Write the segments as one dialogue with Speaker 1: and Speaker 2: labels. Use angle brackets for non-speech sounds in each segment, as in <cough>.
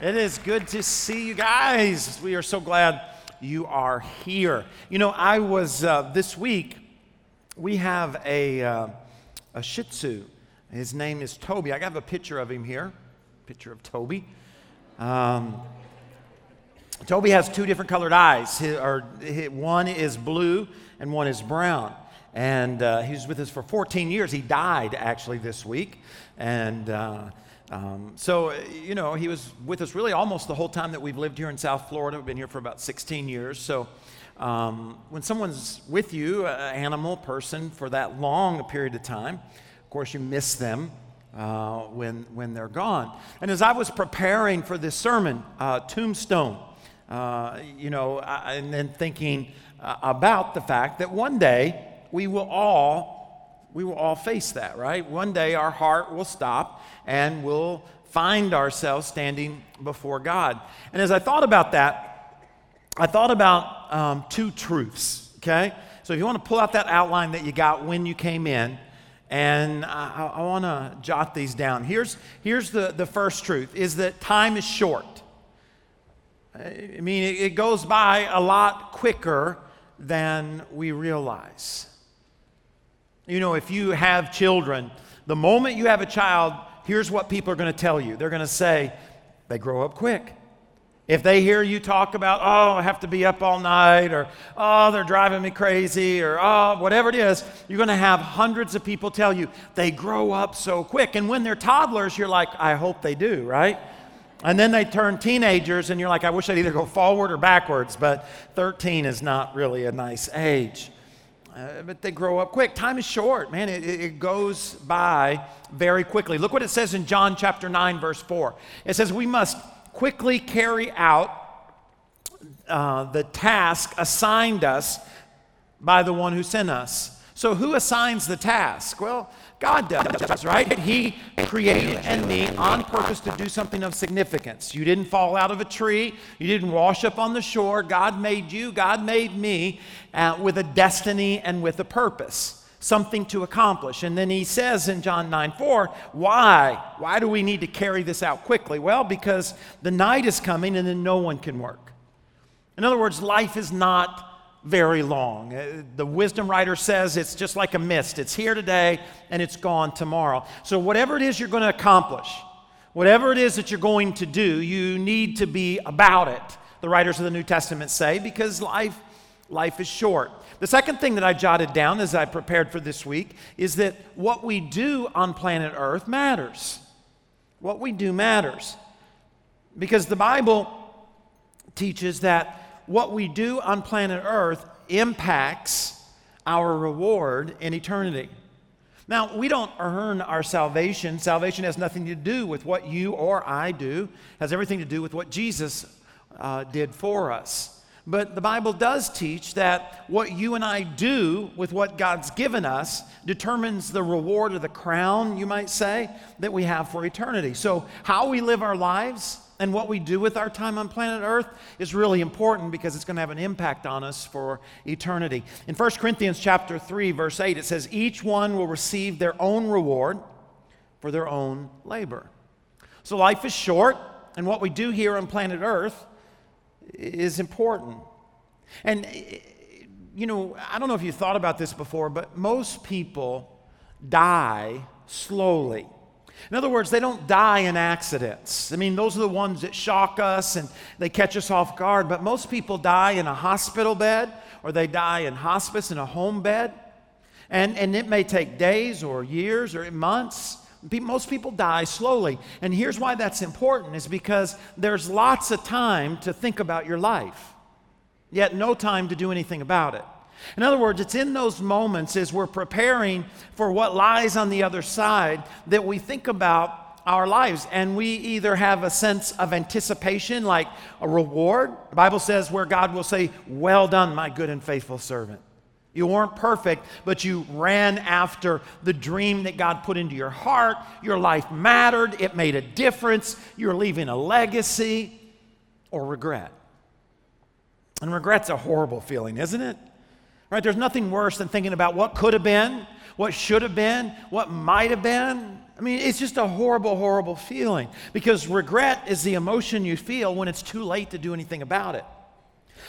Speaker 1: It is good to see you guys. We are so glad you are here. You know, I was uh, this week, we have a, uh, a Shih Tzu. His name is Toby. I have a picture of him here, picture of Toby. Um, Toby has two different colored eyes. His, or, his, one is blue and one is brown. And uh, he was with us for 14 years. He died actually this week. And uh, um, so, you know, he was with us really almost the whole time that we've lived here in South Florida. We've been here for about 16 years. So, um, when someone's with you, an animal, person, for that long a period of time, of course, you miss them uh, when, when they're gone. And as I was preparing for this sermon, uh, Tombstone, uh, you know, I, and then thinking uh, about the fact that one day we will all we will all face that, right? One day our heart will stop and we'll find ourselves standing before God. And as I thought about that, I thought about um, two truths, okay? So if you want to pull out that outline that you got when you came in, and I, I want to jot these down. Here's, here's the, the first truth is that time is short. I mean, it, it goes by a lot quicker than we realize. You know, if you have children, the moment you have a child, here's what people are going to tell you. They're going to say, they grow up quick. If they hear you talk about, oh, I have to be up all night, or oh, they're driving me crazy, or oh, whatever it is, you're going to have hundreds of people tell you they grow up so quick. And when they're toddlers, you're like, I hope they do, right? And then they turn teenagers, and you're like, I wish I'd either go forward or backwards, but 13 is not really a nice age. Uh, but they grow up quick. Time is short, man. It, it goes by very quickly. Look what it says in John chapter 9, verse 4. It says, We must quickly carry out uh, the task assigned us by the one who sent us. So, who assigns the task? Well, God does, right? He created and me on purpose to do something of significance. You didn't fall out of a tree, you didn't wash up on the shore. God made you, God made me uh, with a destiny and with a purpose, something to accomplish. And then he says in John 9 4, why? Why do we need to carry this out quickly? Well, because the night is coming and then no one can work. In other words, life is not very long. Uh, the wisdom writer says it's just like a mist. It's here today and it's gone tomorrow. So, whatever it is you're going to accomplish, whatever it is that you're going to do, you need to be about it, the writers of the New Testament say, because life, life is short. The second thing that I jotted down as I prepared for this week is that what we do on planet Earth matters. What we do matters. Because the Bible teaches that what we do on planet Earth impacts our reward in eternity. Now, we don't earn our salvation. Salvation has nothing to do with what you or I do, it has everything to do with what Jesus uh, did for us. But the Bible does teach that what you and I do with what God's given us determines the reward or the crown, you might say, that we have for eternity. So, how we live our lives and what we do with our time on planet Earth is really important because it's going to have an impact on us for eternity. In 1 Corinthians chapter 3 verse 8 it says each one will receive their own reward for their own labor. So life is short and what we do here on planet Earth is important. And you know, I don't know if you thought about this before, but most people die slowly. In other words, they don't die in accidents. I mean, those are the ones that shock us and they catch us off guard, but most people die in a hospital bed or they die in hospice in a home bed. And, and it may take days or years or months. Most people die slowly. And here's why that's important is because there's lots of time to think about your life, yet no time to do anything about it. In other words, it's in those moments as we're preparing for what lies on the other side that we think about our lives and we either have a sense of anticipation like a reward. The Bible says where God will say, "Well done, my good and faithful servant." You weren't perfect, but you ran after the dream that God put into your heart. Your life mattered, it made a difference. You're leaving a legacy or regret. And regret's a horrible feeling, isn't it? Right? There's nothing worse than thinking about what could have been, what should have been, what might have been. I mean, it's just a horrible, horrible feeling because regret is the emotion you feel when it's too late to do anything about it.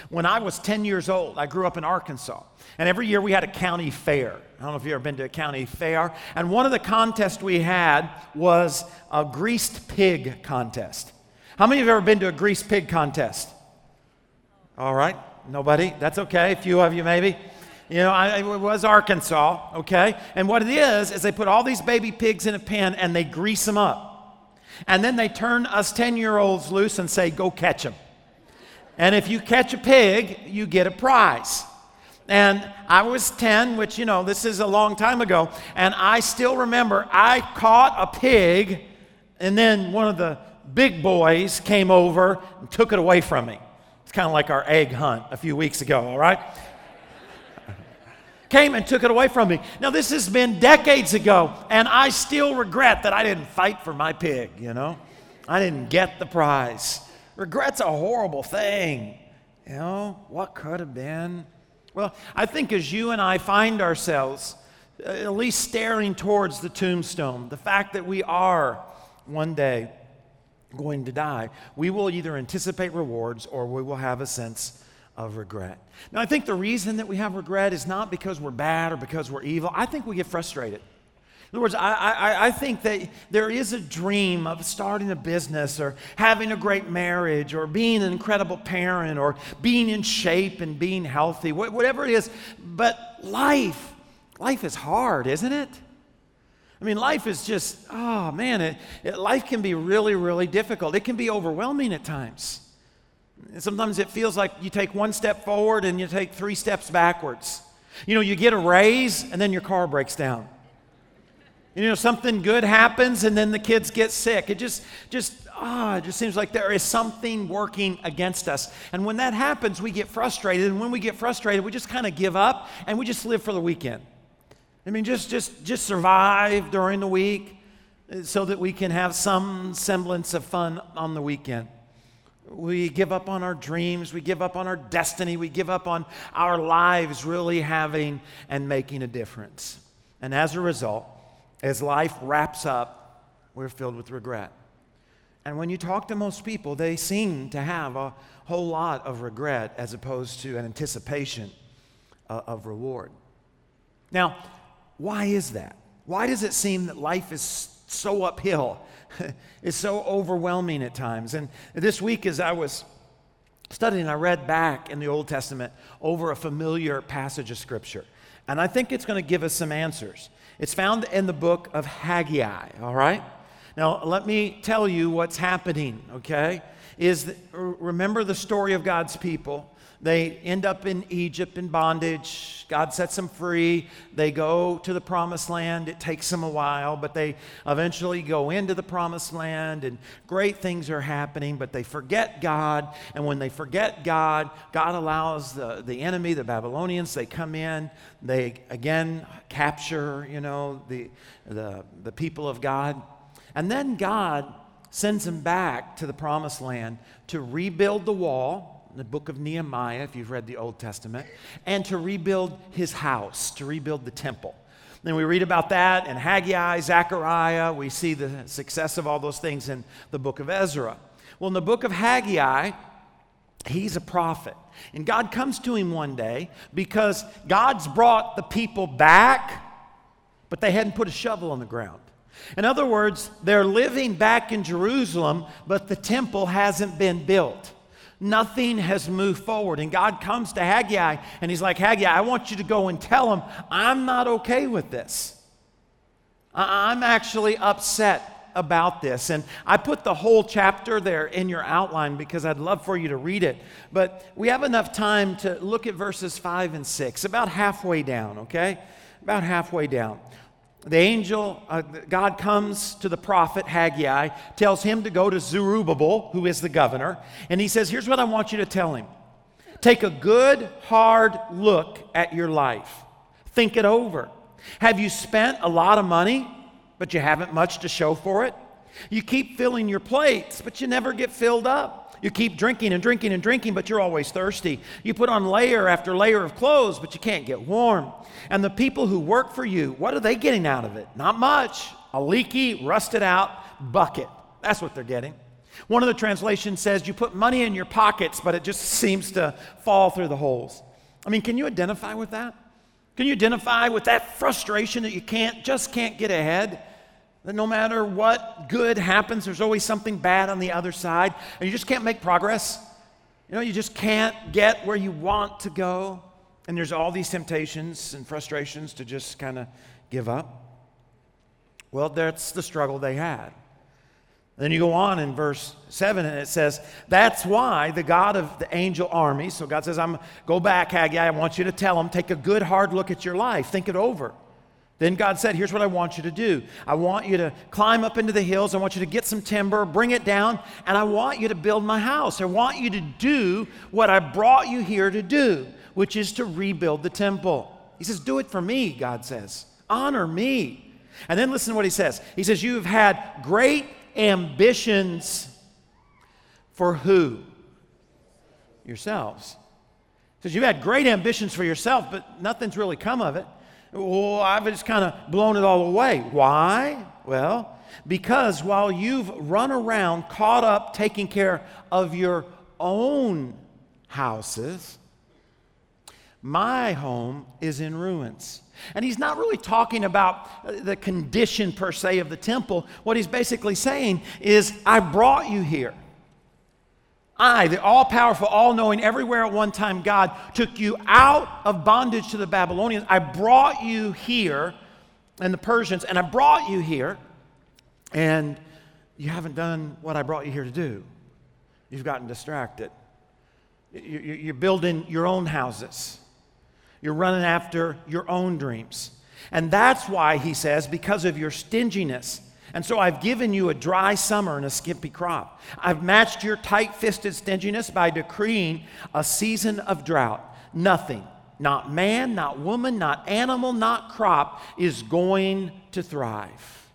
Speaker 1: When I was 10 years old, I grew up in Arkansas, and every year we had a county fair. I don't know if you've ever been to a county fair. And one of the contests we had was a greased pig contest. How many of you have ever been to a greased pig contest? All right, nobody? That's okay, a few of you maybe. You know, I, it was Arkansas, okay? And what it is, is they put all these baby pigs in a pen and they grease them up. And then they turn us 10 year olds loose and say, go catch them. And if you catch a pig, you get a prize. And I was 10, which, you know, this is a long time ago. And I still remember I caught a pig, and then one of the big boys came over and took it away from me. It's kind of like our egg hunt a few weeks ago, all right? came and took it away from me. Now, this has been decades ago, and I still regret that I didn't fight for my pig, you know? I didn't get the prize. Regret's a horrible thing. You know, what could have been? Well, I think as you and I find ourselves uh, at least staring towards the tombstone, the fact that we are one day going to die, we will either anticipate rewards or we will have a sense of regret. Now, I think the reason that we have regret is not because we're bad or because we're evil. I think we get frustrated. In other words, I, I, I think that there is a dream of starting a business or having a great marriage or being an incredible parent or being in shape and being healthy, whatever it is. But life, life is hard, isn't it? I mean, life is just, oh man, it, it, life can be really, really difficult. It can be overwhelming at times. Sometimes it feels like you take one step forward and you take three steps backwards. You know, you get a raise and then your car breaks down. You know, something good happens and then the kids get sick. It just, just, ah, it just seems like there is something working against us. And when that happens, we get frustrated. And when we get frustrated, we just kind of give up and we just live for the weekend. I mean, just, just, just survive during the week so that we can have some semblance of fun on the weekend. We give up on our dreams. We give up on our destiny. We give up on our lives really having and making a difference. And as a result, as life wraps up, we're filled with regret. And when you talk to most people, they seem to have a whole lot of regret as opposed to an anticipation uh, of reward. Now, why is that? Why does it seem that life is so uphill? <laughs> it's so overwhelming at times. And this week, as I was studying, I read back in the Old Testament over a familiar passage of Scripture. And I think it's going to give us some answers. It's found in the book of Haggai, all right? Now, let me tell you what's happening, okay? Is that, remember the story of God's people. They end up in Egypt in bondage. God sets them free. They go to the promised land. It takes them a while, but they eventually go into the promised land and great things are happening, but they forget God. And when they forget God, God allows the, the enemy, the Babylonians, they come in. They again capture, you know, the, the, the people of God. And then God sends them back to the promised land to rebuild the wall the book of Nehemiah, if you've read the Old Testament, and to rebuild his house, to rebuild the temple. Then we read about that in Haggai, Zechariah. We see the success of all those things in the book of Ezra. Well, in the book of Haggai, he's a prophet. And God comes to him one day because God's brought the people back, but they hadn't put a shovel on the ground. In other words, they're living back in Jerusalem, but the temple hasn't been built. Nothing has moved forward. And God comes to Haggai and he's like, Haggai, I want you to go and tell him, I'm not okay with this. I'm actually upset about this. And I put the whole chapter there in your outline because I'd love for you to read it. But we have enough time to look at verses 5 and 6, about halfway down, okay? About halfway down the angel, uh, God comes to the prophet Haggai, tells him to go to Zerubbabel, who is the governor, and he says, Here's what I want you to tell him take a good, hard look at your life, think it over. Have you spent a lot of money, but you haven't much to show for it? You keep filling your plates, but you never get filled up. You keep drinking and drinking and drinking, but you're always thirsty. You put on layer after layer of clothes, but you can't get warm. And the people who work for you, what are they getting out of it? Not much. a leaky, rusted out bucket. That's what they're getting. One of the translations says you put money in your pockets, but it just <laughs> seems to fall through the holes. I mean, can you identify with that? Can you identify with that frustration that you can't just can't get ahead? That no matter what good happens, there's always something bad on the other side, and you just can't make progress. You know, you just can't get where you want to go, and there's all these temptations and frustrations to just kind of give up. Well, that's the struggle they had. Then you go on in verse 7 and it says, That's why the God of the angel army, so God says, I'm go back, Haggai, I want you to tell them, take a good hard look at your life, think it over. Then God said, Here's what I want you to do. I want you to climb up into the hills. I want you to get some timber, bring it down, and I want you to build my house. I want you to do what I brought you here to do, which is to rebuild the temple. He says, Do it for me, God says. Honor me. And then listen to what he says. He says, You have had great ambitions for who? Yourselves. He says, You've had great ambitions for yourself, but nothing's really come of it. Well, I've just kind of blown it all away. Why? Well, because while you've run around caught up taking care of your own houses, my home is in ruins. And he's not really talking about uh, the condition per se of the temple. What he's basically saying is, I brought you here. I, the all powerful, all knowing, everywhere at one time God, took you out of bondage to the Babylonians. I brought you here, and the Persians, and I brought you here, and you haven't done what I brought you here to do. You've gotten distracted. You're building your own houses. You're running after your own dreams. And that's why he says, because of your stinginess. And so I've given you a dry summer and a skimpy crop. I've matched your tight fisted stinginess by decreeing a season of drought. Nothing, not man, not woman, not animal, not crop, is going to thrive.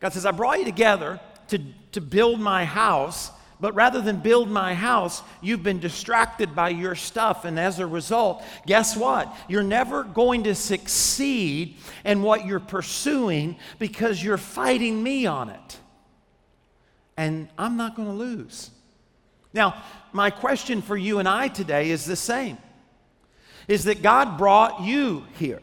Speaker 1: God says, I brought you together to, to build my house but rather than build my house, you've been distracted by your stuff. And as a result, guess what? You're never going to succeed in what you're pursuing because you're fighting me on it. And I'm not going to lose. Now, my question for you and I today is the same is that God brought you here.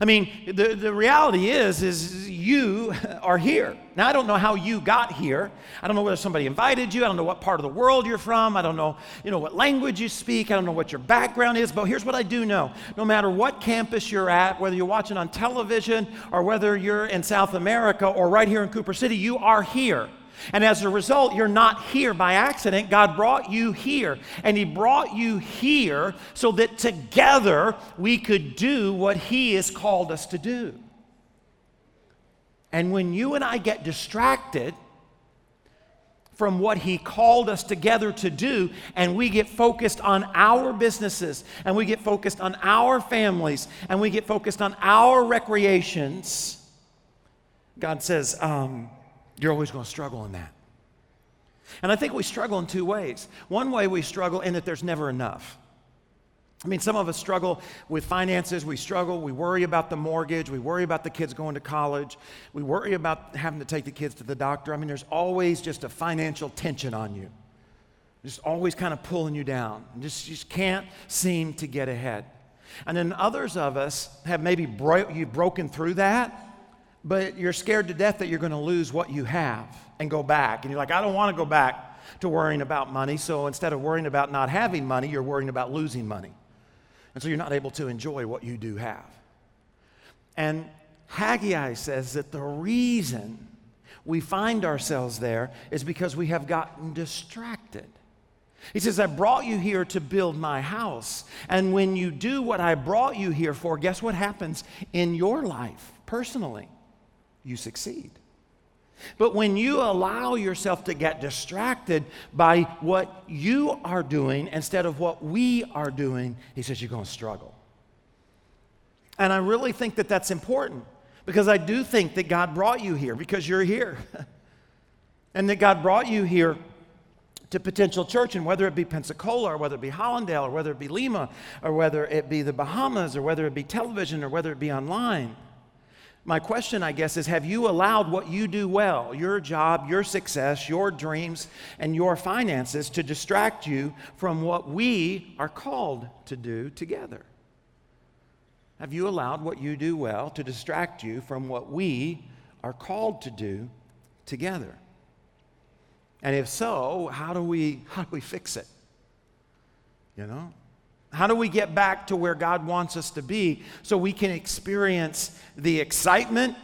Speaker 1: I mean, the, the reality is, is you are here. Now, I don't know how you got here. I don't know whether somebody invited you. I don't know what part of the world you're from. I don't know, you know, what language you speak. I don't know what your background is. But here's what I do know. No matter what campus you're at, whether you're watching on television or whether you're in South America or right here in Cooper City, you are here. And as a result, you're not here by accident. God brought you here. And He brought you here so that together we could do what He has called us to do. And when you and I get distracted from what He called us together to do, and we get focused on our businesses, and we get focused on our families, and we get focused on our recreations, God says, um, you're always going to struggle in that. And I think we struggle in two ways. One way we struggle in that there's never enough. I mean, some of us struggle with finances. We struggle. We worry about the mortgage. We worry about the kids going to college. We worry about having to take the kids to the doctor. I mean, there's always just a financial tension on you, just always kind of pulling you down. You just, just can't seem to get ahead. And then others of us have maybe bro- you've broken through that but you're scared to death that you're going to lose what you have and go back. And you're like, I don't want to go back to worrying about money. So instead of worrying about not having money, you're worrying about losing money. And so you're not able to enjoy what you do have. And Haggai says that the reason we find ourselves there is because we have gotten distracted. He says, I brought you here to build my house. And when you do what I brought you here for, guess what happens in your life personally? You succeed. But when you allow yourself to get distracted by what you are doing instead of what we are doing, he says you're going to struggle. And I really think that that's important because I do think that God brought you here because you're here. <laughs> and that God brought you here to potential church, and whether it be Pensacola or whether it be Hollandale or whether it be Lima or whether it be the Bahamas or whether it be television or whether it be online My question, I guess, is have you allowed what you do well, your job, your success, your dreams, and your finances, to distract you from what we are called to do together? Have you allowed what you do well to distract you from what we are called to do together? And if so, how do we, <laughs> how do we fix it? You know? How do we get back to where God wants us to be so we can experience the excitement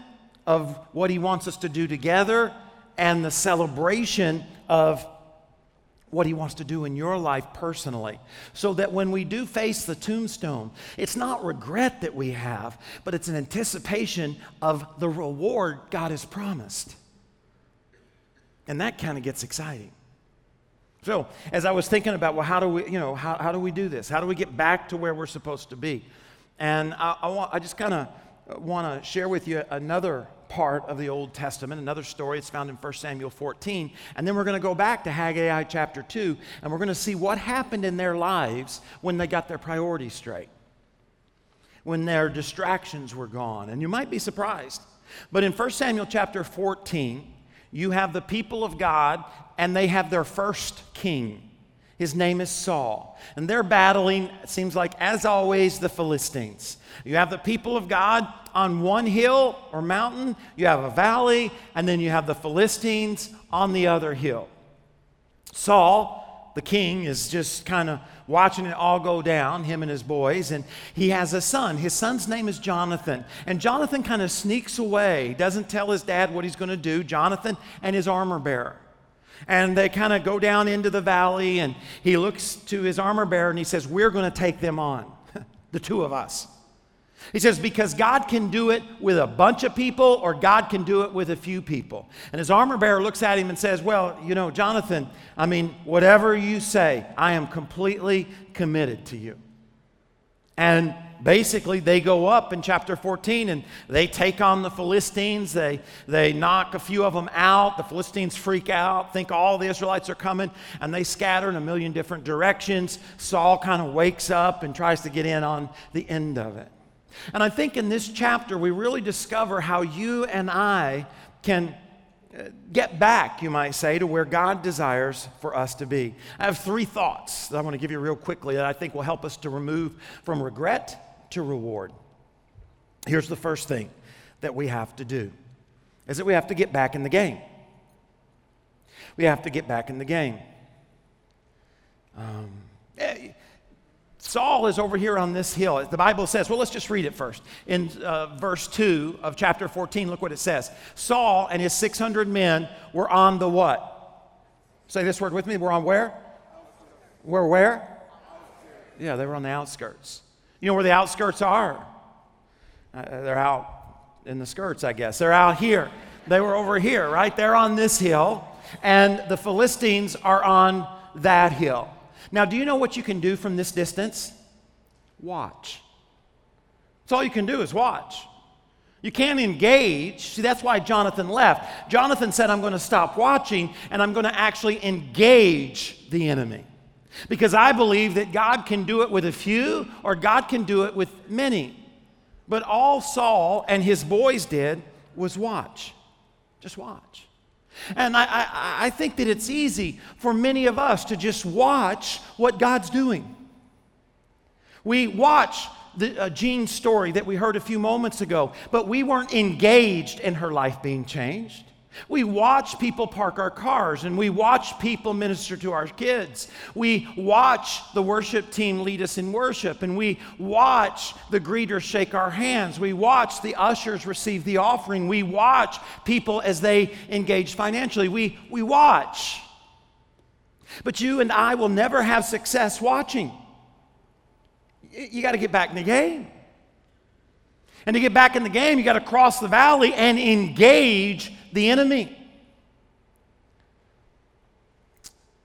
Speaker 1: of what He wants us to do together and the celebration of what He wants to do in your life personally? So that when we do face the tombstone, it's not regret that we have, but it's an anticipation of the reward God has promised. And that kind of gets exciting. So, as I was thinking about, well, how do we, you know, how, how do we do this? How do we get back to where we're supposed to be? And I, I, want, I just kind of want to share with you another part of the Old Testament, another story. It's found in 1 Samuel 14. And then we're going to go back to Haggai chapter 2, and we're going to see what happened in their lives when they got their priorities straight, when their distractions were gone. And you might be surprised. But in 1 Samuel chapter 14, you have the people of God, and they have their first king. His name is Saul. And they're battling, it seems like, as always, the Philistines. You have the people of God on one hill or mountain, you have a valley, and then you have the Philistines on the other hill. Saul, the king, is just kind of watching it all go down, him and his boys. And he has a son. His son's name is Jonathan. And Jonathan kind of sneaks away, doesn't tell his dad what he's going to do, Jonathan and his armor bearer. And they kind of go down into the valley, and he looks to his armor bearer and he says, We're going to take them on, <laughs> the two of us. He says, because God can do it with a bunch of people or God can do it with a few people. And his armor bearer looks at him and says, Well, you know, Jonathan, I mean, whatever you say, I am completely committed to you. And basically, they go up in chapter 14 and they take on the Philistines. They, they knock a few of them out. The Philistines freak out, think all the Israelites are coming, and they scatter in a million different directions. Saul kind of wakes up and tries to get in on the end of it. And I think in this chapter, we really discover how you and I can uh, get back, you might say, to where God desires for us to be. I have three thoughts that I want to give you real quickly that I think will help us to remove from regret to reward. Here's the first thing that we have to do is that we have to get back in the game. We have to get back in the game. Um, Saul is over here on this hill. The Bible says, well, let's just read it first. In uh, verse 2 of chapter 14, look what it says. Saul and his 600 men were on the what? Say this word with me. We're on where? We're where? Yeah, they were on the outskirts. You know where the outskirts are? Uh, they're out in the skirts, I guess. They're out here. They were over here, right? They're on this hill, and the Philistines are on that hill. Now, do you know what you can do from this distance? Watch. That's all you can do is watch. You can't engage. See, that's why Jonathan left. Jonathan said, I'm going to stop watching and I'm going to actually engage the enemy. Because I believe that God can do it with a few or God can do it with many. But all Saul and his boys did was watch. Just watch. And I, I, I, think that it's easy for many of us to just watch what God's doing. We watch the uh, Jean's story that we heard a few moments ago, but we weren't engaged in her life being changed. We watch people park our cars and we watch people minister to our kids. We watch the worship team lead us in worship and we watch the greeters shake our hands. We watch the ushers receive the offering. We watch people as they engage financially. We, we watch. But you and I will never have success watching. You, got to get back in the game. And to get back in the game, you got to cross the valley and engage the enemy.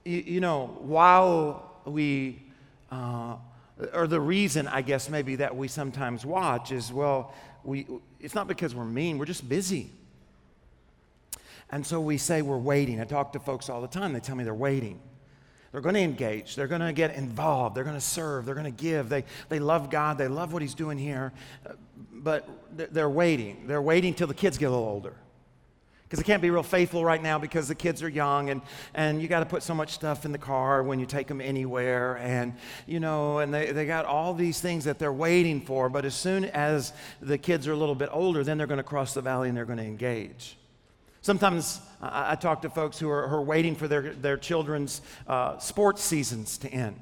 Speaker 1: You, you know, while we, uh, or the reason, I guess, maybe that we sometimes watch is, well, we, it's not because we're mean, we're just busy. And so we say we're waiting. I talk to folks all the time, they tell me they're waiting. They're going to engage. They're going to get involved. They're going to serve. They're going to give. They, they love God. They love what He's doing here. But they're waiting. They're waiting till the kids get a little older. Because they can't be real faithful right now because the kids are young and, and you got to put so much stuff in the car when you take them anywhere. And, you know, and they, they got all these things that they're waiting for. But as soon as the kids are a little bit older, then they're going to cross the valley and they're going to engage. Sometimes I, I talk to folks who are, who are, waiting for their, their children's uh, sports seasons to end.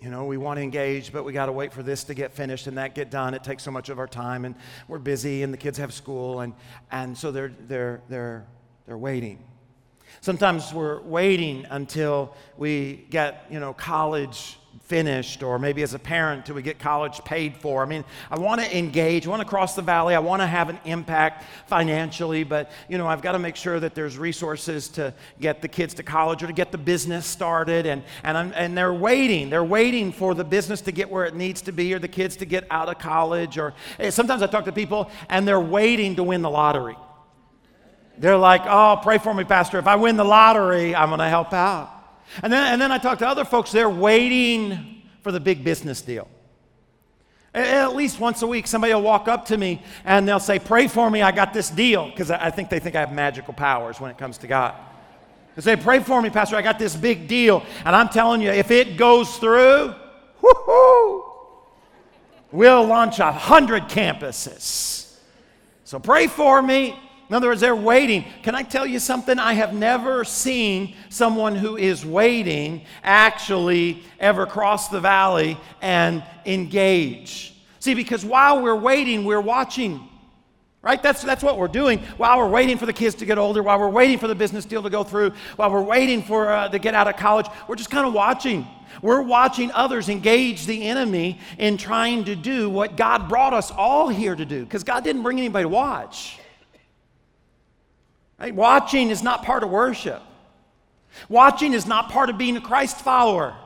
Speaker 1: You know, we want to engage, but we got to wait for this to get finished and that get done. It takes so much of our time, and we're busy, and the kids have school, and, and so they're, they're, they're, they're waiting. Sometimes we're waiting until we get, you know, college finished, or maybe as a parent till we get college paid for. I mean, I want to engage, I want to cross the valley, I want to have an impact financially, but you know, I've got to make sure that there's resources to get the kids to college or to get the business started, and and I'm, and they're waiting, they're waiting for the business to get where it needs to be, or the kids to get out of college, or eh, sometimes I talk to people and they're waiting to win the lottery. They're like, "Oh, pray for me, Pastor. If I win the lottery, I'm going to help out." And then, and then I talk to other folks, they're waiting for the big business deal. At least once a week, somebody will walk up to me and they'll say, Pray for me, I got this deal. Because I think they think I have magical powers when it comes to God. They say, Pray for me, Pastor, I got this big deal. And I'm telling you, if it goes through, we'll launch a hundred campuses. So pray for me. In other words, they're waiting. Can I tell you something? I have never seen someone who is waiting actually ever cross the valley and engage. See, because while we're waiting, we're watching. Right? That's, that's what we're doing while we're waiting for the kids to get older, while we're waiting for the business deal to go through, while we're waiting for uh, to get out of college. We're just kind of watching. We're watching others engage the enemy in trying to do what God brought us all here to do, because God didn't bring anybody to watch. Right? Watching is not part of worship. Watching is not part of being a Christ follower.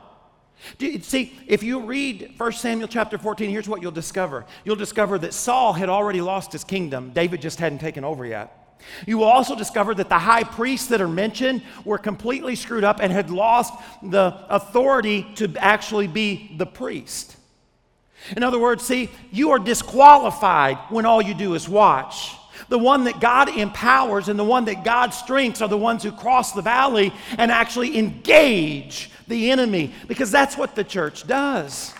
Speaker 1: See, if you read 1 Samuel chapter 14, here's what you'll discover. You'll discover that Saul had already lost his kingdom, David just hadn't taken over yet. You will also discover that the high priests that are mentioned were completely screwed up and had lost the authority to actually be the priest. In other words, see, you are disqualified when all you do is watch. The one that God empowers and the one that God strengthens are the ones who cross the valley and actually engage the enemy because that's what the church does.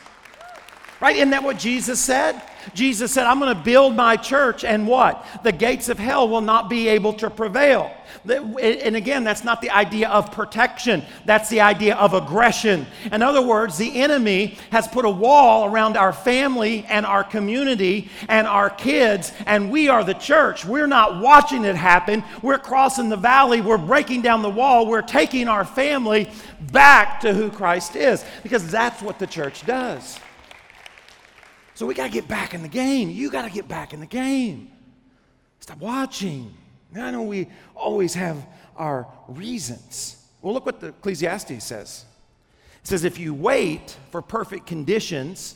Speaker 1: Right? Isn't that what Jesus said? Jesus said, I'm going to build my church, and what? The gates of hell will not be able to prevail. And again, that's not the idea of protection, that's the idea of aggression. In other words, the enemy has put a wall around our family and our community and our kids, and we are the church. We're not watching it happen. We're crossing the valley, we're breaking down the wall, we're taking our family back to who Christ is, because that's what the church does. So we got to get back in the game. You got to get back in the game. Stop watching. I know we always have our reasons. Well, look what the Ecclesiastes says. It says, if you wait for perfect conditions,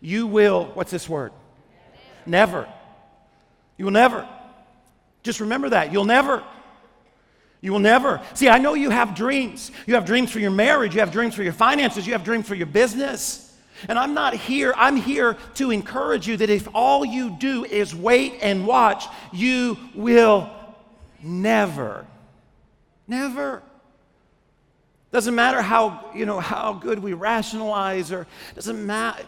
Speaker 1: you will, what's this word? Never. You will never. Just remember that. You'll never. You will never. See, I know you have dreams. You have dreams for your marriage, you have dreams for your finances, you have dreams for your business. And I'm not here, I'm here to encourage you that if all you do is wait and watch, you will never, never. Doesn't matter how, you know, how good we rationalize or doesn't matter.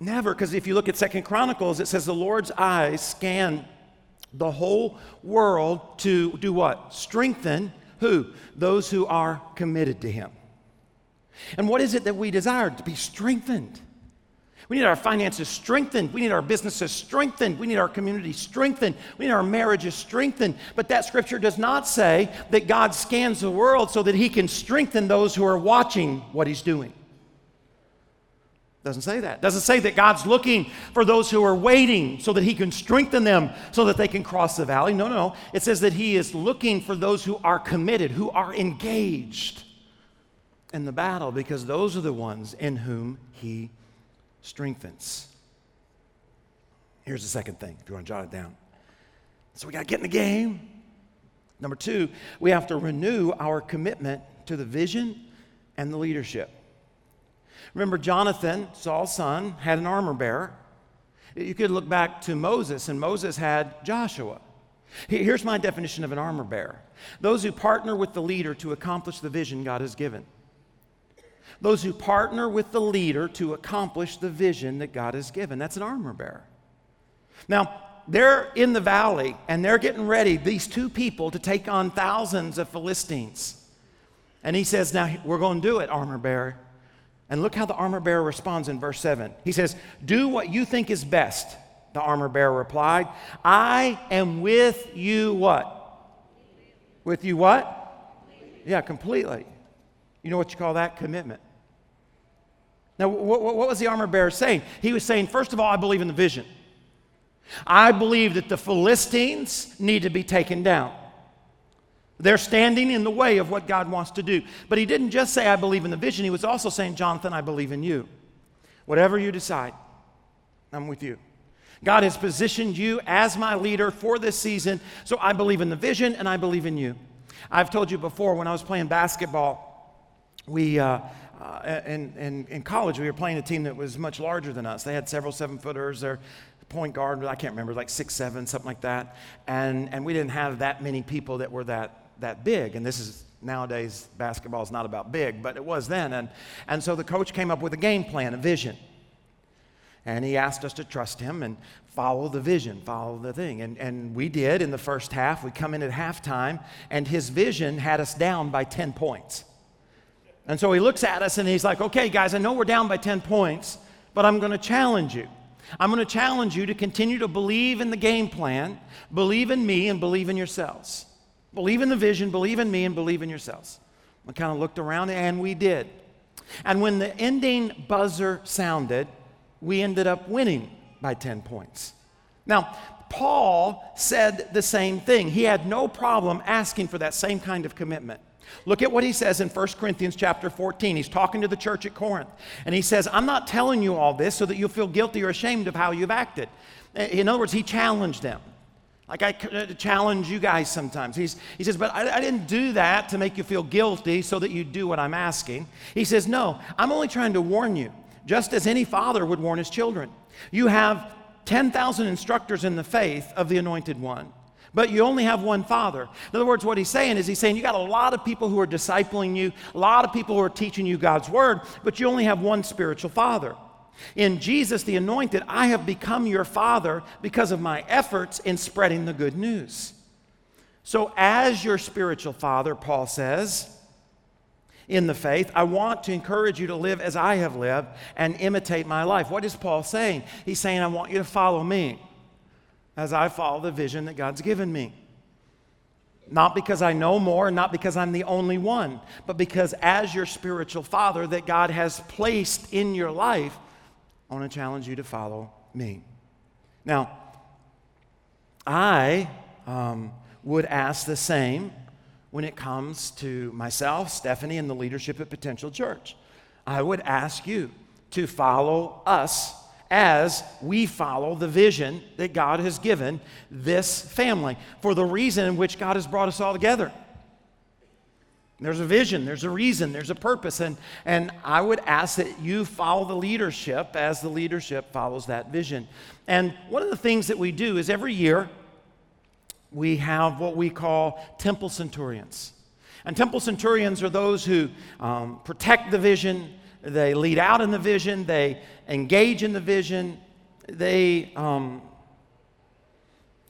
Speaker 1: Never, because if you look at Second Chronicles, it says the Lord's eyes scan the whole world to do what? Strengthen who? Those who are committed to Him. And what is it that we desire? To be strengthened. We need our finances strengthened. We need our businesses strengthened. We need our community strengthened. We need our marriages strengthened. But that scripture does not say that God scans the world so that he can strengthen those who are watching what he's doing. Doesn't say that. Doesn't say that God's looking for those who are waiting so that he can strengthen them so that they can cross the valley. No, no, no. It says that he is looking for those who are committed, who are engaged in the battle because those are the ones in whom he strengthens. Here's the second thing, if you want to jot it down. So we got to get in the game. Number two, we have to renew our commitment to the vision and the leadership. Remember, Jonathan, Saul's son, had an armor bearer. You could look back to Moses, and Moses had Joshua. Here's my definition of an armor bearer those who partner with the leader to accomplish the vision God has given. Those who partner with the leader to accomplish the vision that God has given. That's an armor bearer. Now, they're in the valley and they're getting ready, these two people, to take on thousands of Philistines. And he says, Now we're going to do it, armor bearer. And look how the armor bearer responds in verse 7. He says, Do what you think is best. The armor bearer replied, I am with you what? With you what? Yeah, completely. You know what you call that? Commitment. Now, what, what was the armor bearer saying? He was saying, first of all, I believe in the vision. I believe that the Philistines need to be taken down. They're standing in the way of what God wants to do. But he didn't just say, I believe in the vision. He was also saying, Jonathan, I believe in you. Whatever you decide, I'm with you. God has positioned you as my leader for this season, so I believe in the vision and I believe in you. I've told you before when I was playing basketball, we, uh, uh, in, in, in college, we were playing a team that was much larger than us. They had several seven footers. Their point guard, I can't remember, like six, seven, something like that. And, and we didn't have that many people that were that, that big. And this is nowadays, basketball is not about big, but it was then. And, and so the coach came up with a game plan, a vision. And he asked us to trust him and follow the vision, follow the thing. And, and we did in the first half. We come in at halftime, and his vision had us down by 10 points. And so he looks at us and he's like, okay, guys, I know we're down by 10 points, but I'm going to challenge you. I'm going to challenge you to continue to believe in the game plan, believe in me, and believe in yourselves. Believe in the vision, believe in me, and believe in yourselves. We kind of looked around, and we did. And when the ending buzzer sounded, we ended up winning by 10 points. Now, Paul said the same thing. He had no problem asking for that same kind of commitment. Look at what he says in 1 Corinthians chapter 14. He's talking to the church at Corinth. And he says, I'm not telling you all this so that you'll feel guilty or ashamed of how you've acted. In other words, he challenged them. Like I uh, challenge you guys sometimes. He's, he says, But I, I didn't do that to make you feel guilty so that you do what I'm asking. He says, No, I'm only trying to warn you, just as any father would warn his children. You have 10,000 instructors in the faith of the anointed one but you only have one father. In other words, what he's saying is he's saying you got a lot of people who are discipling you, a lot of people who are teaching you God's word, but you only have one spiritual father. In Jesus the anointed, I have become your father because of my efforts in spreading the good news. So, as your spiritual father, Paul says, in the faith, I want to encourage you to live as I have lived and imitate my life. What is Paul saying? He's saying, I want you to follow me as I follow the vision that God's given me. Not because I know more, not because I'm the only one, but because as your spiritual father that God has placed in your life, I want to challenge you to follow me. Now, I um, would ask the same when it comes to myself, Stephanie, and the leadership at Potential Church. I would ask you to follow us as we follow the vision that God has given this family for the reason in which God has brought us all together. There's a vision, there's a reason, there's a purpose. And, and I would ask that you follow the leadership as the leadership follows that vision. And one of the things that we do is every year we have what we call temple centurions. And temple centurions are those who um, protect the vision, they lead out in the vision, they engage in the vision, they, um,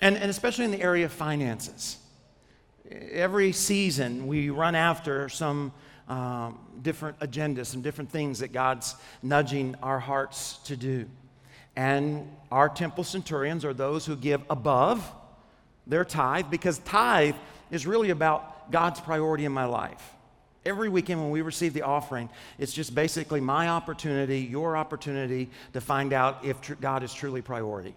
Speaker 1: and, and especially in the area of finances. Every season, we run after some um, different agendas, some different things that God's nudging our hearts to do. And our temple centurions are those who give above their tithe because tithe is really about God's priority in my life. Every weekend when we receive the offering, it's just basically my opportunity, your opportunity to find out if tr- God is truly priority.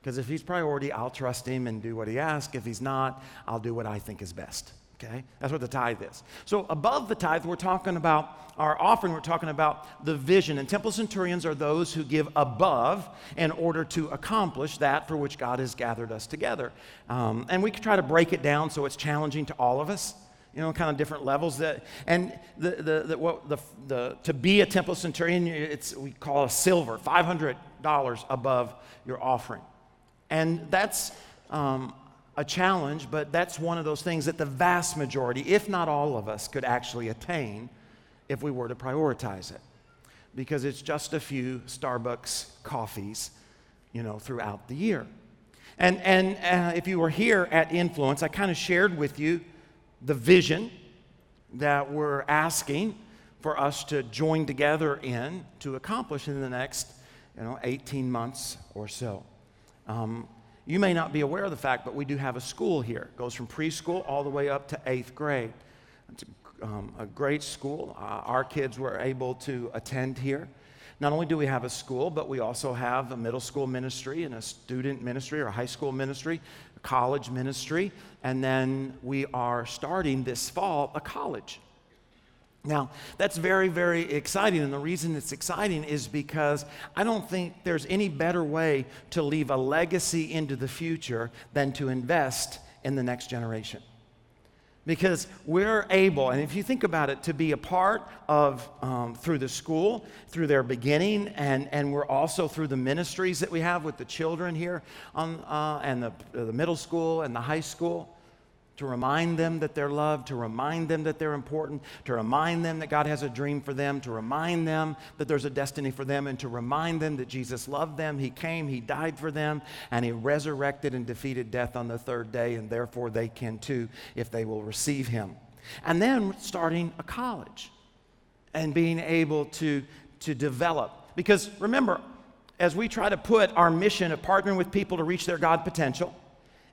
Speaker 1: Because if He's priority, I'll trust Him and do what He asks. If He's not, I'll do what I think is best. Okay? That's what the tithe is. So, above the tithe, we're talking about our offering, we're talking about the vision. And temple centurions are those who give above in order to accomplish that for which God has gathered us together. Um, and we try to break it down so it's challenging to all of us you know, kind of different levels. That and the the, the, what, the, the to be a temple centurion, it's we call a silver, five hundred dollars above your offering, and that's um, a challenge. But that's one of those things that the vast majority, if not all of us, could actually attain if we were to prioritize it, because it's just a few Starbucks coffees, you know, throughout the year. And, and uh, if you were here at Influence, I kind of shared with you the vision that we're asking for us to join together in to accomplish in the next you know, 18 months or so. Um, you may not be aware of the fact, but we do have a school here. It goes from preschool all the way up to eighth grade. It's a, um, a great school. Uh, our kids were able to attend here. Not only do we have a school, but we also have a middle school ministry and a student ministry or a high school ministry, college ministry, and then we are starting this fall a college. Now, that's very, very exciting. And the reason it's exciting is because I don't think there's any better way to leave a legacy into the future than to invest in the next generation because we're able, and if you think about it, to be a part of um, through the school, through their beginning, and, and we're also through the ministries that we have with the children here on, uh, and the, the middle school and the high school to remind them that they're loved, to remind them that they're important, to remind them that God has a dream for them, to remind them that there's a destiny for them, and to remind them that Jesus loved them. He came, He died for them, and He resurrected and defeated death on the third day, and therefore they can too if they will receive Him. And then starting a college and being able to, to develop. Because remember, as we try to put our mission of partnering with people to reach their God potential,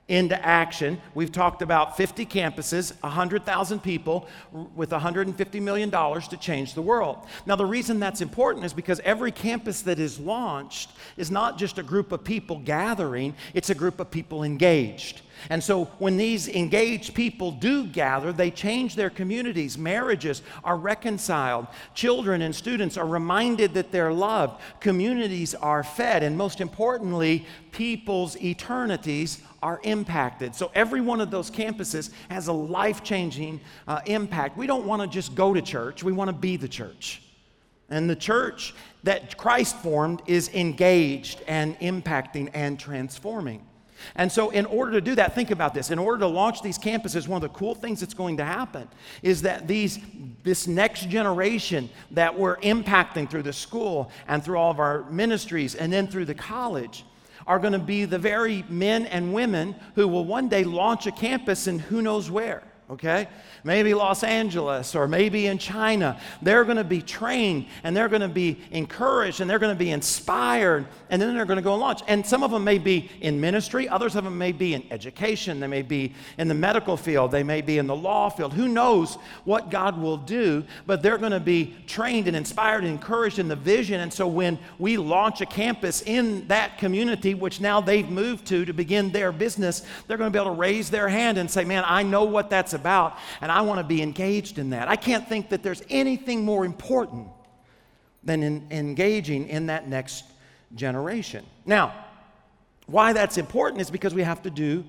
Speaker 1: into action. We've talked about 50 campuses, 100,000 people with $150 million to change the world. Now, the reason that's important is because every campus that is launched is not just a group of people gathering, it's a group of people engaged. And so when these engaged people do gather, they change their communities. Marriages are reconciled. Children and students are reminded that they're loved. Communities are fed. And most importantly, people's eternities are impacted. So every one of those campuses has a life changing uh, impact. We don't want to just go to church, we want to be the church. And the church that Christ formed is engaged and impacting and transforming. And so, in order to do that, think about this. In order to launch these campuses, one of the cool things that's going to happen is that these, this next generation that we're impacting through the school and through all of our ministries and then through the college are going to be the very men and women who will one day launch a campus in who knows where okay? Maybe Los Angeles or maybe in China. They're going to be trained and they're going to be encouraged and they're going to be inspired and then they're going to go and launch. And some of them may be in ministry, others of them may be in education, they may be in the medical field, they may be in the law field. Who knows what God will do, but they're going to be trained and inspired and encouraged in the vision. And so when we launch a campus in that community, which now they've moved to to begin their business, they're going to be able to raise their hand and say, Man, I know what that's about, and I want to be engaged in that. I can't think that there's anything more important than in engaging in that next generation. Now, why that's important is because we have to do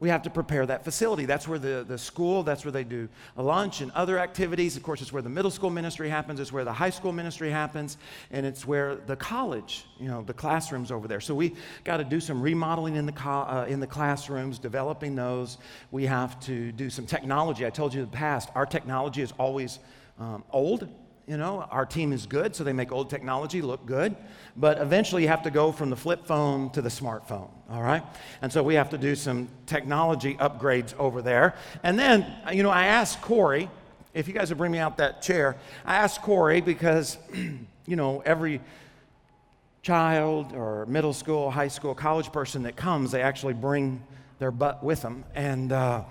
Speaker 1: we have to prepare that facility. That's where the, the school, that's where they do lunch and other activities. Of course, it's where the middle school ministry happens, it's where the high school ministry happens, and it's where the college, you know, the classrooms over there. So we got to do some remodeling in the, co- uh, in the classrooms, developing those. We have to do some technology. I told you in the past, our technology is always um, old you know, our team is good, so they make old technology look good. But eventually, you have to go from the flip phone to the smartphone, all right? And so we have to do some technology upgrades over there. And then, you know, I asked Corey, if you guys would bring me out that chair, I asked Corey because, <clears throat> you know, every child or middle school, high school, college person that comes, they actually bring their butt with them. And uh,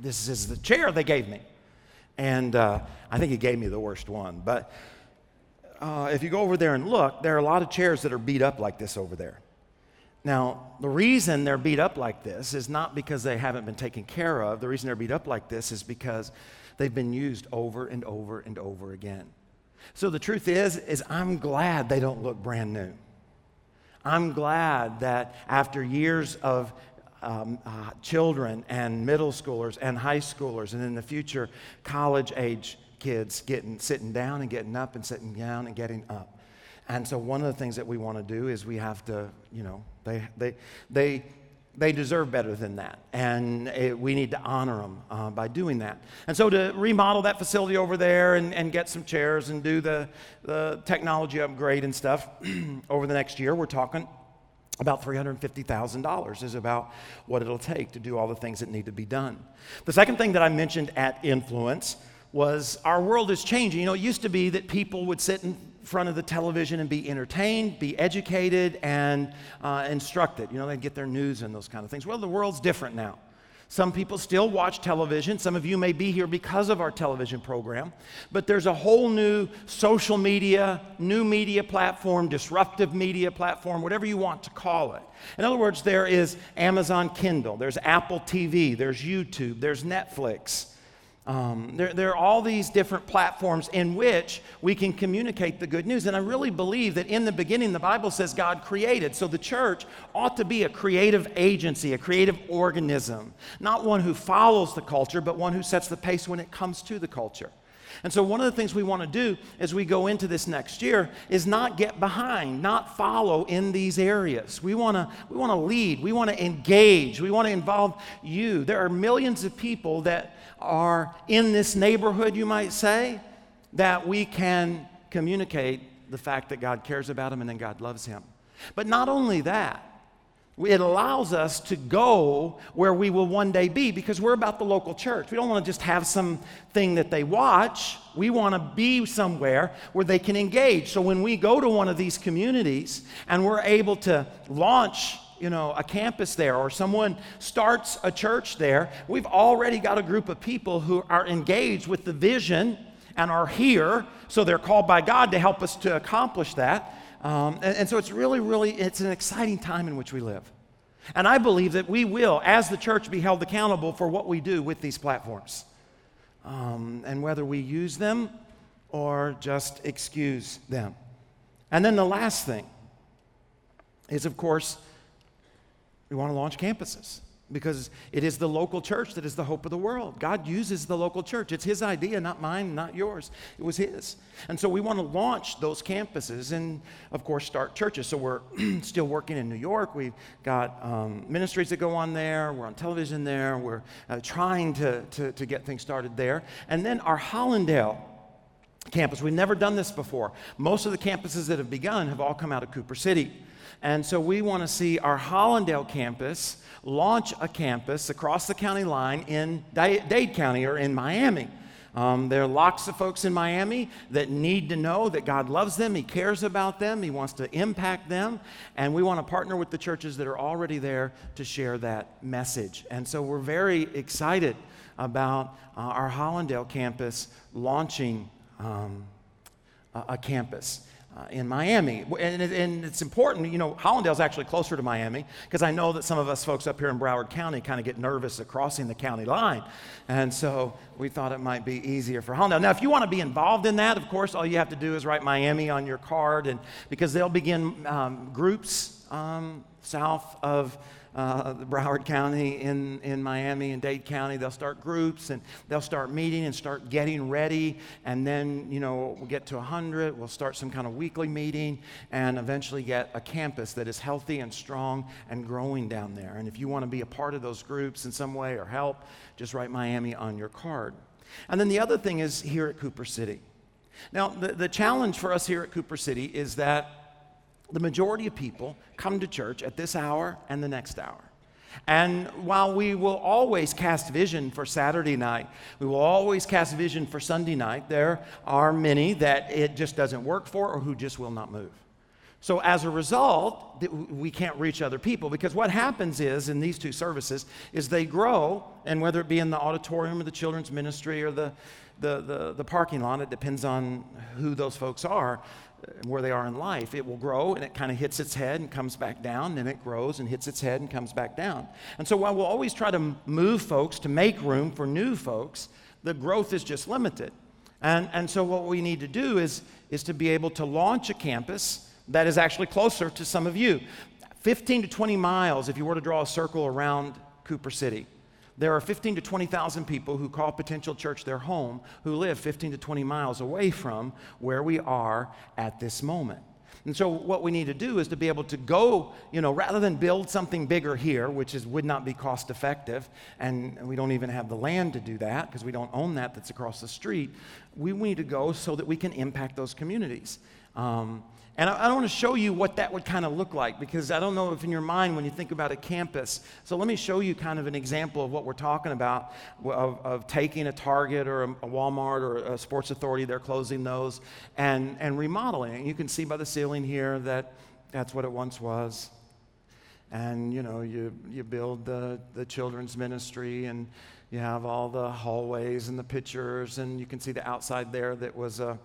Speaker 1: this is the chair they gave me. And uh, I think he gave me the worst one. But uh, if you go over there and look, there are a lot of chairs that are beat up like this over there. Now, the reason they're beat up like this is not because they haven't been taken care of. The reason they're beat up like this is because they've been used over and over and over again. So the truth is is I'm glad they don't look brand new. I'm glad that after years of um, uh, children and middle schoolers and high schoolers, and in the future, college age kids getting, sitting down and getting up and sitting down and getting up. And so, one of the things that we want to do is we have to, you know, they, they, they they deserve better than that. And it, we need to honor them uh, by doing that. And so, to remodel that facility over there and, and get some chairs and do the, the technology upgrade and stuff <clears throat> over the next year, we're talking about $350,000 is about what it'll take to do all the things that need to be done. The second thing that I mentioned at Influence was our world is changing. You know, it used to be that people would sit in front of the television and be entertained, be educated, and uh, instructed. You know, they'd get their news and those kind of things. Well, the world's different now. Some people still watch television. Some of you may be here because of our television program. But there's a whole new social media, new media platform, disruptive media platform, whatever you want to call it. In other words, there is Amazon Kindle, there's Apple TV, there's YouTube, there's Netflix. Um, there, there, are all these different platforms in which we can communicate the good news. And I really believe that in the beginning, the Bible says God created. So the church ought to be a creative agency, a creative organism, not one who follows the culture, but one who sets the pace when it comes to the culture. And so, one of the things we want to do as we go into this next year is not get behind, not follow in these areas. We want to we want to lead, we want to engage, we want to involve you. There are millions of people that are in this neighborhood, you might say, that we can communicate the fact that God cares about him and then God loves him. But not only that, it allows us to go where we will one day be because we're about the local church. We don't want to just have some thing that they watch. We want to be somewhere where they can engage. So when we go to one of these communities and we're able to launch you know, a campus there or someone starts a church there, we've already got a group of people who are engaged with the vision and are here. So they're called by God to help us to accomplish that. Um, and, and so it's really, really, it's an exciting time in which we live. And I believe that we will, as the church, be held accountable for what we do with these platforms. Um, and whether we use them or just excuse them. And then the last thing is, of course, we want to launch campuses because it is the local church that is the hope of the world. God uses the local church. It's His idea, not mine, not yours. It was His. And so we want to launch those campuses and, of course, start churches. So we're <clears throat> still working in New York. We've got um, ministries that go on there. We're on television there. We're uh, trying to, to, to get things started there. And then our Hallandale campus, we've never done this before. Most of the campuses that have begun have all come out of Cooper City. And so we want to see our Hallandale campus launch a campus across the county line in Dade County or in Miami. Um, there are lots of folks in Miami that need to know that God loves them, He cares about them, He wants to impact them, and we want to partner with the churches that are already there to share that message. And so we're very excited about uh, our Hallandale campus launching um, a, a campus uh, in Miami. And, and, it's important, you know, Hallandale's actually closer to Miami because I know that some of us folks up here in Broward County kind of get nervous at crossing the county line. And so we thought it might be easier for Hallandale. Now, if you want to be involved in that, of course, all you have to do is write Miami on your card and because they'll begin um, groups um, south of uh, Broward County in, in Miami and Dade County. They'll start groups and they'll start meeting and start getting ready. And then, you know, we'll get to 100. We'll start some kind of weekly meeting and eventually get a campus that is healthy and strong and growing down there. And if you want to be a part of those groups in some way or help, just write Miami on your card. And then the other thing is here at Cooper City. Now, the, the challenge for us here at Cooper City is that the majority of people come to church at this hour and the next hour. And while we will always cast vision for Saturday night, we will always cast vision for Sunday night, there are many that it just doesn't work for or who just will not move. So, as a result, we can't reach other people because what happens is in these two services is they grow, and whether it be in the auditorium or the children's ministry or the, the, the, the parking lot, it depends on who those folks are where they are in life, it will grow and it kind of hits its head and comes back down, then it grows and hits its head and comes back down. And so while we'll always try to move folks to make room for new folks, the growth is just limited. And, and so what we need to do is, is to be able to launch a campus that is actually closer to some of you. 15 to 20 miles, if you were to draw a circle around Cooper City, there are 15 to 20,000 people who call Potential Church their home who live 15 to 20 miles away from where we are at this moment. And so, what we need to do is to be able to go, you know, rather than build something bigger here, which is, would not be cost effective, and we don't even have the land to do that because we don't own that that's across the street, we need to go so that we can impact those communities. Um, and I, I want to show you what that would kind of look like because I don't know if in your mind when you think about a campus. So let me show you kind of an example of what we're talking about of, of taking a Target or a, a, Walmart or a Sports Authority, they're closing those, and, and remodeling. You can see by the ceiling here that that's what it once was. And you know, you, you build the, the children's ministry and you have all the hallways and the pictures, and you can see the outside there that was a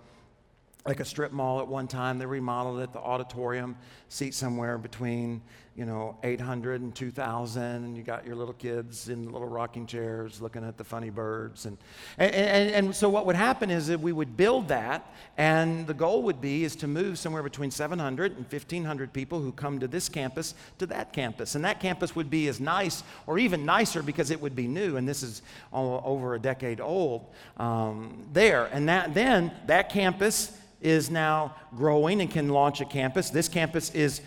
Speaker 1: like a strip mall at one time. They remodeled it, the auditorium, seat somewhere between, you know, 800 and 2,000. And you got your little kids in little rocking chairs looking at the funny birds. And, and, and, and so what would happen is that we would build that, and the goal would be is to move somewhere between 700 and 1,500 people who come to this campus to that campus. And that campus would be as nice or even nicer because it would be new, and this is over a decade old um, there. And that, then that campus is now growing and can launch a campus. This campus is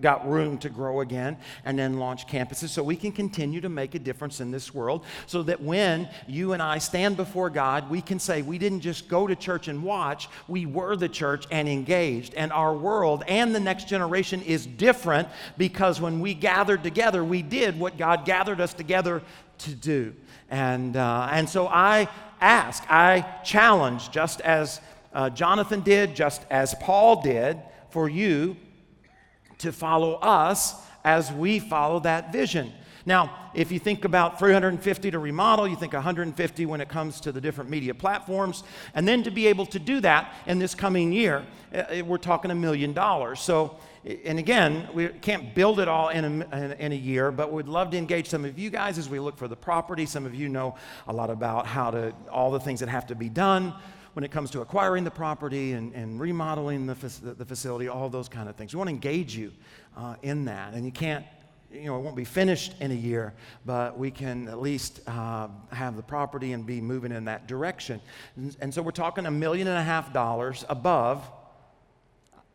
Speaker 1: got room to grow again and then launch campuses so we can continue to make a difference in this world so that when you and I stand before God, we can say we didn't just go to church and watch, we were the church and engaged. And our world and the next generation is different because when we gathered together, we did what God gathered us together to do. And, uh, and so I ask, I challenge, just as uh, Jonathan did, just as Paul did, for you to follow us as we follow that vision. Now, if you think about 350 to remodel, you think 150 when it comes to the different media platforms, and then to be able to do that in this coming year, uh, we're talking a million dollars. So, and again, we can't build it all in a, in a year, but we'd love to engage some of you guys as we look for the property. Some of you know a lot about how to, all the things that have to be done when it comes to acquiring the property and, and remodeling the, the facility, all those kind of things. We want to engage you uh, in that. And you can't, you know, it won't be finished in a year, but we can at least uh, have the property and be moving in that direction. And, and so we're talking a million and a half dollars above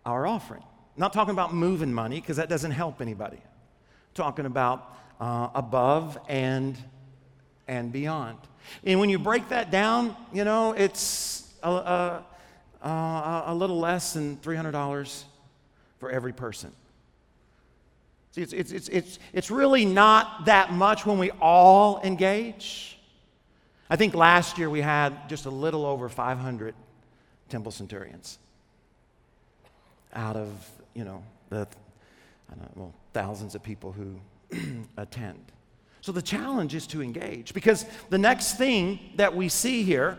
Speaker 1: our offering. Not talking about moving money, because that doesn't help anybody. Talking about uh, above and and beyond. And when you break that down, you know, it's a, a, a, little less than $300 for every person. See, it's, it's, it's, it's, it's really not that much when we all engage. I think last year we had just a little over 500 temple centurions out of, you know, the know, well, thousands of people who <clears throat> attend. So the challenge is to engage because the next thing that we see here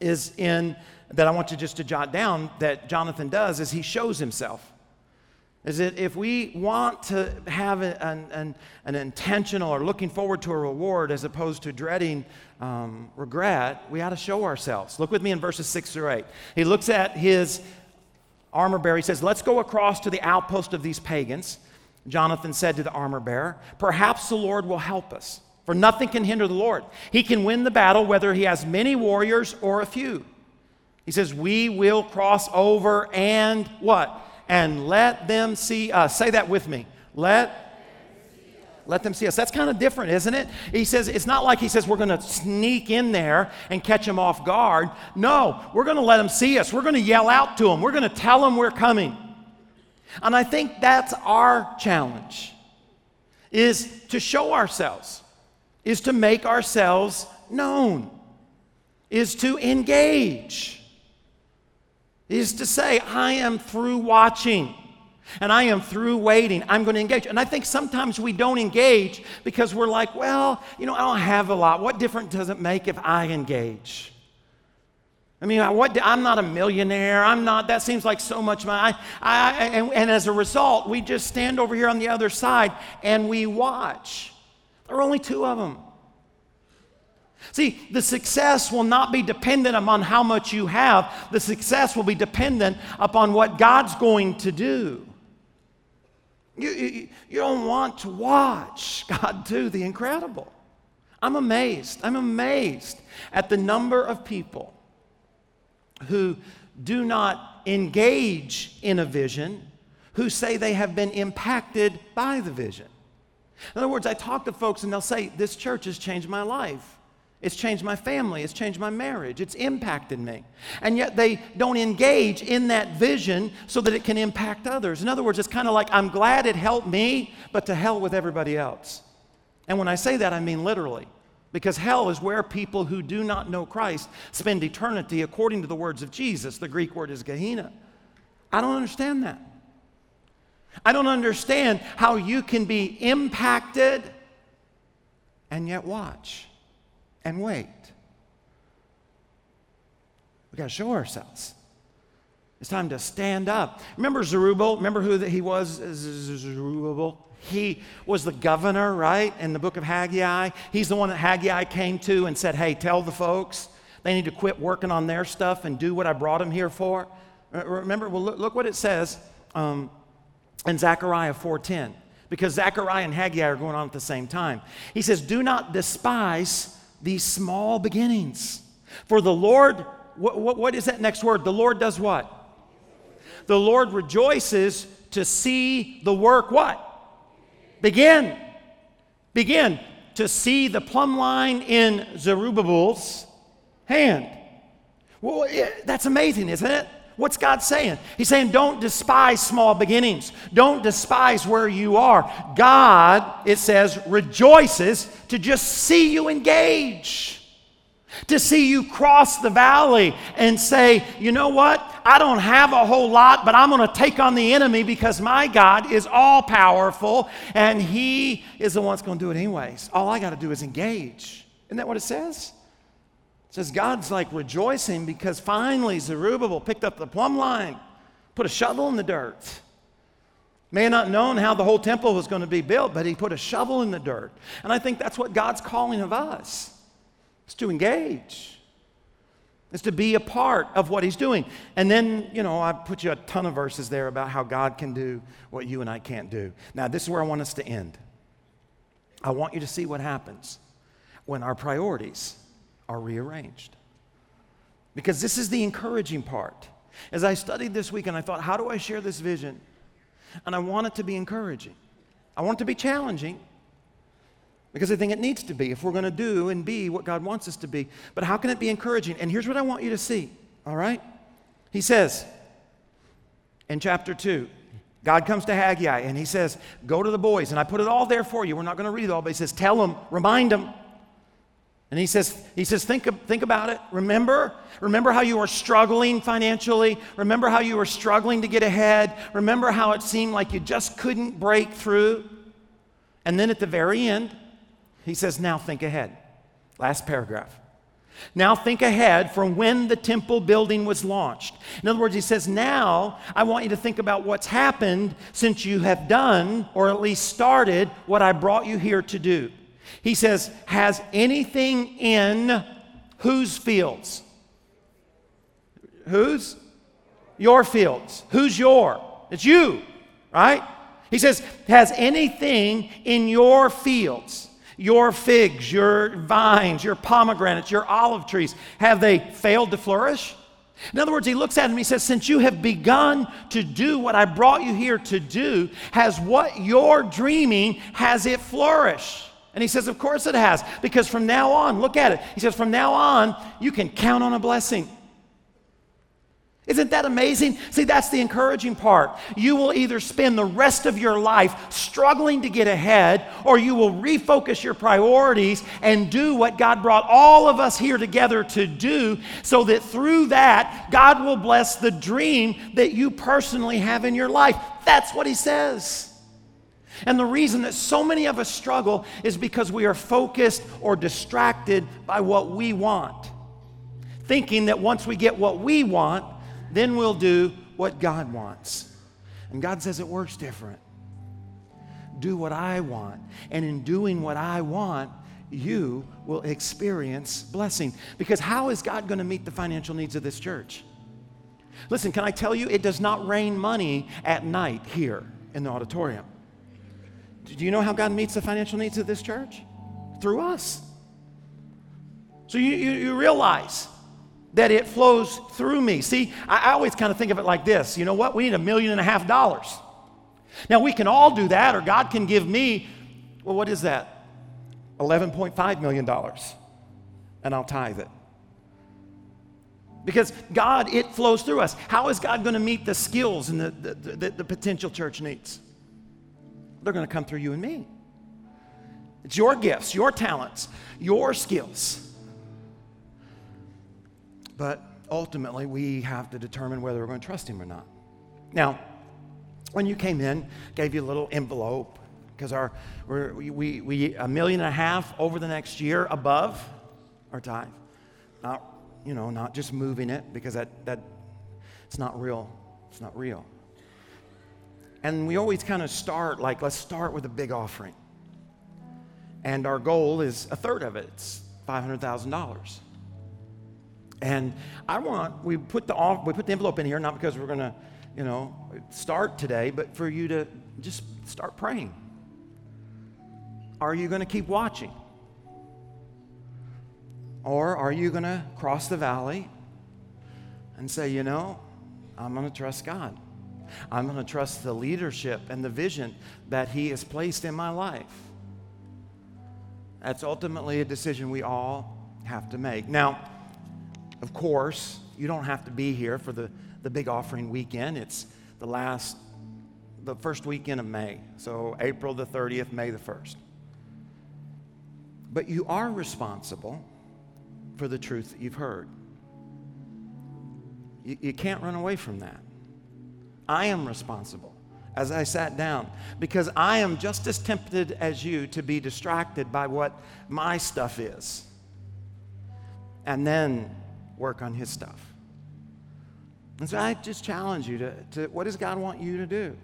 Speaker 1: is in that I want you just to jot down that Jonathan does is he shows himself. Is that if we want to have an, an, an intentional or looking forward to a reward as opposed to dreading um, regret, we ought to show ourselves. Look with me in verses six through eight. He looks at his armor bearer. He says, Let's go across to the outpost of these pagans. Jonathan said to the armor bearer, Perhaps the Lord will help us for nothing can hinder the Lord. He can win the battle whether he has many warriors or a few. He says, We will cross over and what? And let them see us. Say that with me. Let let them see us. That's kind of different, isn't it? He says, it's not like he says we're going to sneak in there and catch them off guard. No, we're going to let them see us. We're going to yell out to them. We're going to tell them we're coming. And I think that's our challenge is to show ourselves is to make ourselves known, is to engage, is to say, I am through watching and I am through waiting. I'm going to engage. And I think sometimes we don't engage because we're like, well, you know, I don't have a lot. What difference does it make if I engage? I mean, what, I'm not a millionaire. I'm not, that seems like so much money. I, I, and, and as a result, we just stand over here on the other side and we watch. There are only two of them. See, the success will not be dependent upon how much you have, the success will be dependent upon what God's going to do. You, you, you don't want to watch <laughs> God do the incredible. I'm amazed. I'm amazed at the number of people who do not engage in a vision, who say they have been impacted by the vision. In other words, I talk to folks and they'll say, This church has changed my life. It's changed my family. It's changed my marriage. It's impacted me. And yet they don't engage in that vision so that it can impact others. In other words, it's kind of like, I'm glad it helped me, but to hell with everybody else. And when I say that, I mean literally. Because hell is where people who do not know Christ spend eternity according to the words of Jesus. The Greek word is Gehenna. I don't understand that. I don't understand how you can be impacted and yet watch and wait. We got to show ourselves. It's time to stand up. Remember Zerubbabel? Remember who he was? Zerubbabel. He was the governor, right, in the book of Haggai. He's the one that Haggai came to and said, Hey, tell the folks they need to quit working on their stuff and do what I brought them here for. Remember, well, look, look what it says um, in Zechariah 4:10, because Zechariah and Haggai are going on at the same time. He says, Do not despise these small beginnings. For the Lord, what, what, what is that next word? The Lord does what? The Lord rejoices to see the work what? Begin. Begin to see the plumb line in Zerubbabel's hand. Well, eh, that's amazing, isn't it? What's God saying? He's saying, don't despise small beginnings. Don't despise where you are. God, it says, rejoices to just see you engage, to see you cross the valley and say, you know what? I don't have a whole lot, but I'm going to take on the enemy because my God is all powerful and He is the one that's going to do it anyways. All I got to do is engage. Isn't that what it says? Says God's like rejoicing because finally Zerubbabel picked up the plumb line, put a shovel in the dirt. May have not known how the whole temple was going to be built, but he put a shovel in the dirt. And I think that's what God's calling of us. Is to engage. Is to be a part of what he's doing. And then, you know, I put you a ton of verses there about how God can do what you and I can't do. Now, this is where I want us to end. I want you to see what happens when our priorities are rearranged. Because this is the encouraging part. As I studied this week and I thought, how do I share this vision? And I want it to be encouraging. I want it to be challenging because I think it needs to be if we're going to do and be what God wants us to be. But how can it be encouraging? And here's what I want you to see, all right? He says in chapter 2, God comes to Haggai and he says, Go to the boys. And I put it all there for you. We're not going to read it all, but he says, Tell them, remind them and he says, he says think, think about it. Remember? Remember how you were struggling financially? Remember how you were struggling to get ahead? Remember how it seemed like you just couldn't break through? And then at the very end, he says, Now think ahead. Last paragraph. Now think ahead from when the temple building was launched. In other words, he says, Now I want you to think about what's happened since you have done, or at least started, what I brought you here to do. He says, Has anything in whose fields? Whose? Your fields. Who's your? It's you, right? He says, Has anything in your fields, your figs, your vines, your pomegranates, your olive trees, have they failed to flourish? In other words, he looks at him, he says, Since you have begun to do what I brought you here to do, has what you're dreaming, has it flourished? And he says, Of course it has, because from now on, look at it. He says, From now on, you can count on a blessing. Isn't that amazing? See, that's the encouraging part. You will either spend the rest of your life struggling to get ahead, or you will refocus your priorities and do what God brought all of us here together to do, so that through that, God will bless the dream that you personally have in your life. That's what He says. And the reason that so many of us struggle is because we are focused or distracted by what we want, thinking that once we get what we want, then we'll do what God wants. And God says it works different. Do what I want. And in doing what I want, you will experience blessing. Because how is God going to meet the financial needs of this church? Listen, can I tell you, it does not rain money at night here in the auditorium. Do you know how God meets the financial needs of this church? Through us. So you, you, you realize that it flows through me. See, I, I always kind of think of it like this you know what? We need a million and a half dollars. Now, we can all do that, or God can give me, well, what is that? $11.5 million. And I'll tithe it. Because God, it flows through us. How is God going to meet the skills and the, the, the, the potential church needs? They're going to come through you and me. It's your gifts, your talents, your skills. But ultimately, we have to determine whether we're going to trust Him or not. Now, when you came in, gave you a little envelope because our we, we, we a million and a half over the next year above our tithe. Not you know, not just moving it because that that it's not real. It's not real. And we always kind of start like let's start with a big offering. And our goal is a third of it. It's five hundred thousand dollars. And I want we put the we put the envelope in here not because we're going to, you know, start today, but for you to just start praying. Are you going to keep watching? Or are you going to cross the valley and say, you know, I'm going to trust God. I'm going to trust the leadership and the vision that He has placed in my life. That's ultimately a decision we all have to make. Now, of course, you don't have to be here for the, the big offering weekend. It's the last, the first weekend of May. So April the 30th, May the 1st. But you are responsible for the truth that you've heard. You, you can't run away from that. I am responsible as I sat down because I am just as tempted as you to be distracted by what my stuff is. And then work on his stuff. And so I just challenge you to, to what does God want you to do?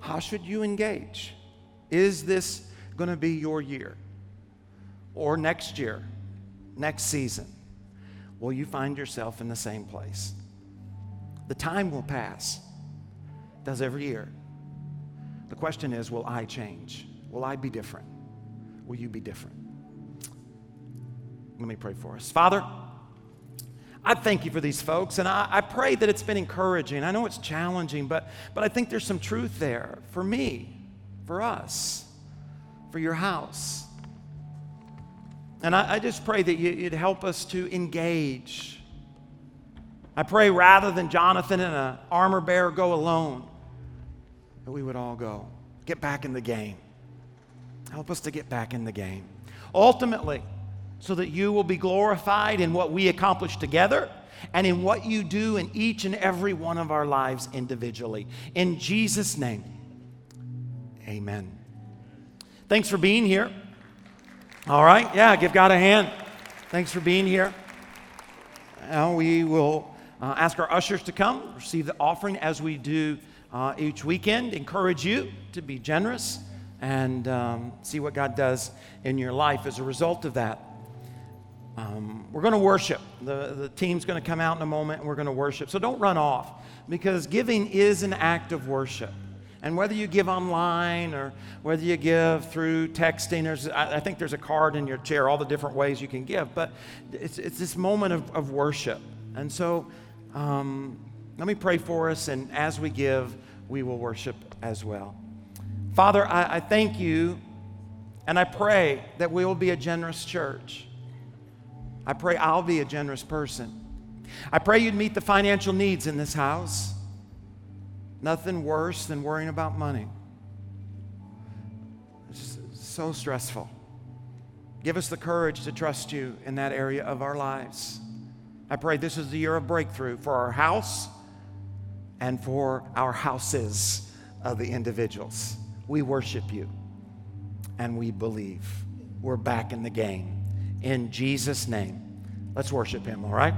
Speaker 1: How should you engage? Is this going to be your year? Or next year? Next season? Will you find yourself in the same place? The time will pass. It does every year. The question is, will I change? Will I be different? Will you be different? Let me pray for us. Father, I thank you for these folks, and I, I, pray that it's been encouraging. I know it's challenging, but, but I think there's some truth there for me, for us, for your house. And I, I just pray that you, you'd help us to engage. I pray rather than Jonathan and an armor bearer go alone, that we would all go. Get back in the game. Help us to get back in the game. Ultimately, so that you will be glorified in what we accomplish together and in what you do in each and every one of our lives individually. In Jesus' name, amen. Thanks for being here. All right, yeah, give God a hand. Thanks for being here. Now we will uh, ask our ushers to come, receive the offering as we do uh, each weekend. Encourage you to be generous and um, see what God does in your life as a result of that. Um, we're going to worship. The, the team's going to come out in a moment and we're going to worship. So don't run off because giving is an act of worship. And whether you give online or whether you give through texting, there's, I, I think there's a card in your chair, all the different ways you can give, but it's, it's this moment of, of worship. And so um, let me pray for us, and as we give, we will worship as well. Father, I, I thank you, and I pray that we will be a generous church. I pray I'll be a generous person. I pray you'd meet the financial needs in this house. Nothing worse than worrying about money. It's so stressful. Give us the courage to trust you in that area of our lives. I pray this is the year of breakthrough for our house and for our houses of the individuals. We worship you and we believe we're back in the game in Jesus' name. Let's worship him, all right?